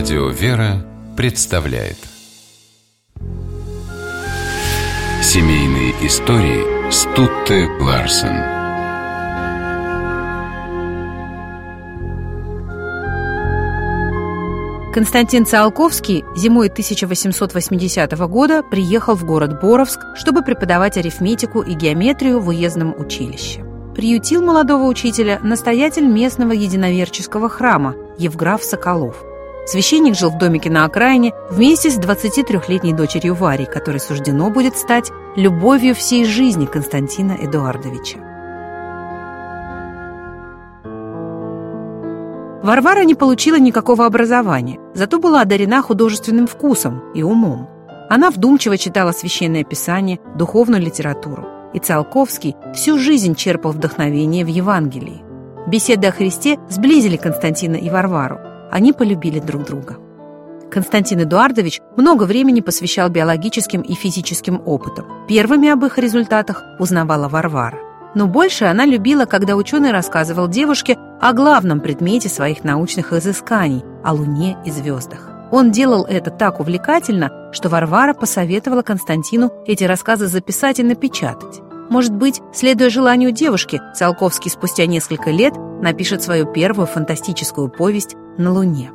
Радио «Вера» представляет Семейные истории Стутте Ларсен Константин Циолковский зимой 1880 года приехал в город Боровск, чтобы преподавать арифметику и геометрию в уездном училище. Приютил молодого учителя настоятель местного единоверческого храма Евграф Соколов. Священник жил в домике на окраине вместе с 23-летней дочерью Варей, которой суждено будет стать любовью всей жизни Константина Эдуардовича. Варвара не получила никакого образования, зато была одарена художественным вкусом и умом. Она вдумчиво читала священное писание, духовную литературу. И Циолковский всю жизнь черпал вдохновение в Евангелии. Беседы о Христе сблизили Константина и Варвару. Они полюбили друг друга. Константин Эдуардович много времени посвящал биологическим и физическим опытам. Первыми об их результатах узнавала Варвара. Но больше она любила, когда ученый рассказывал девушке о главном предмете своих научных изысканий – о Луне и звездах. Он делал это так увлекательно, что Варвара посоветовала Константину эти рассказы записать и напечатать. Может быть, следуя желанию девушки, Циолковский спустя несколько лет напишет свою первую фантастическую повесть «На Луне».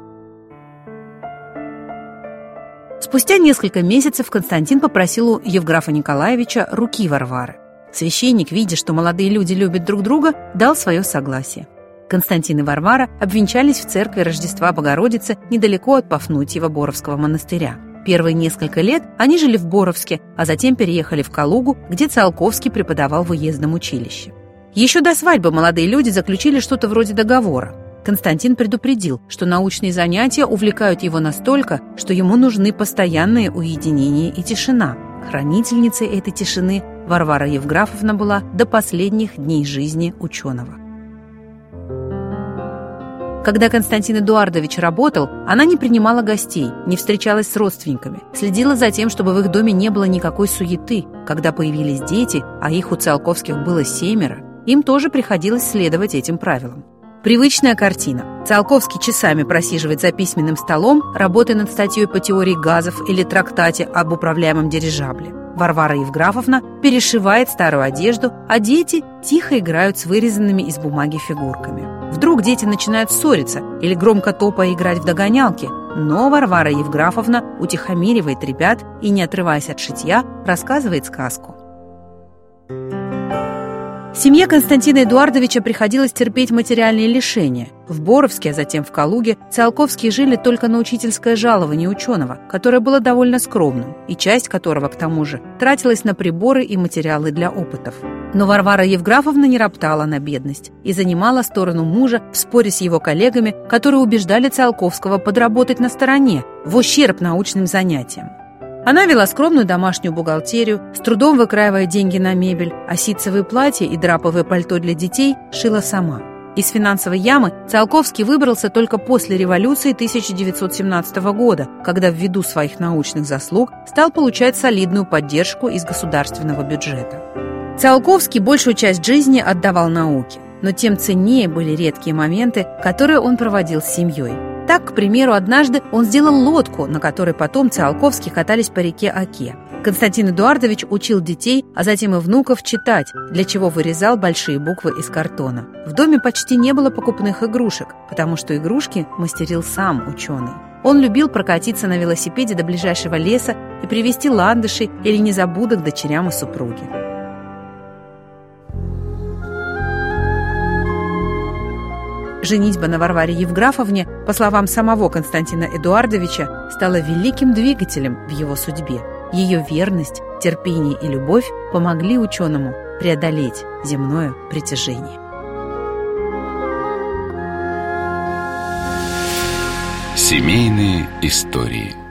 Спустя несколько месяцев Константин попросил у Евграфа Николаевича руки Варвары. Священник, видя, что молодые люди любят друг друга, дал свое согласие. Константин и Варвара обвенчались в церкви Рождества Богородицы недалеко от Пафнутьева Боровского монастыря. Первые несколько лет они жили в Боровске, а затем переехали в Калугу, где Циолковский преподавал в уездном училище. Еще до свадьбы молодые люди заключили что-то вроде договора. Константин предупредил, что научные занятия увлекают его настолько, что ему нужны постоянные уединения и тишина. Хранительницей этой тишины Варвара Евграфовна была до последних дней жизни ученого. Когда Константин Эдуардович работал, она не принимала гостей, не встречалась с родственниками, следила за тем, чтобы в их доме не было никакой суеты. Когда появились дети, а их у Циолковских было семеро, им тоже приходилось следовать этим правилам. Привычная картина. Циолковский часами просиживает за письменным столом, работая над статьей по теории газов или трактате об управляемом дирижабле. Варвара Евграфовна перешивает старую одежду, а дети тихо играют с вырезанными из бумаги фигурками. Вдруг дети начинают ссориться или громко топая играть в догонялки, но Варвара Евграфовна утихомиривает ребят и, не отрываясь от шитья, рассказывает сказку. Семье Константина Эдуардовича приходилось терпеть материальные лишения. В Боровске, а затем в Калуге, Циолковские жили только на учительское жалование ученого, которое было довольно скромным, и часть которого, к тому же, тратилась на приборы и материалы для опытов. Но Варвара Евграфовна не роптала на бедность и занимала сторону мужа в споре с его коллегами, которые убеждали Циолковского подработать на стороне, в ущерб научным занятиям. Она вела скромную домашнюю бухгалтерию, с трудом выкраивая деньги на мебель, а ситцевые платья и драповое пальто для детей шила сама. Из финансовой ямы Циолковский выбрался только после революции 1917 года, когда ввиду своих научных заслуг стал получать солидную поддержку из государственного бюджета. Циолковский большую часть жизни отдавал науке, но тем ценнее были редкие моменты, которые он проводил с семьей. Так, к примеру, однажды он сделал лодку, на которой потом Циолковские катались по реке Оке. Константин Эдуардович учил детей, а затем и внуков читать, для чего вырезал большие буквы из картона. В доме почти не было покупных игрушек, потому что игрушки мастерил сам ученый. Он любил прокатиться на велосипеде до ближайшего леса и привезти ландышей или незабудок дочерям и супруге. Женитьба на Варваре Евграфовне, по словам самого Константина Эдуардовича, стала великим двигателем в его судьбе. Ее верность, терпение и любовь помогли ученому преодолеть земное притяжение. Семейные истории –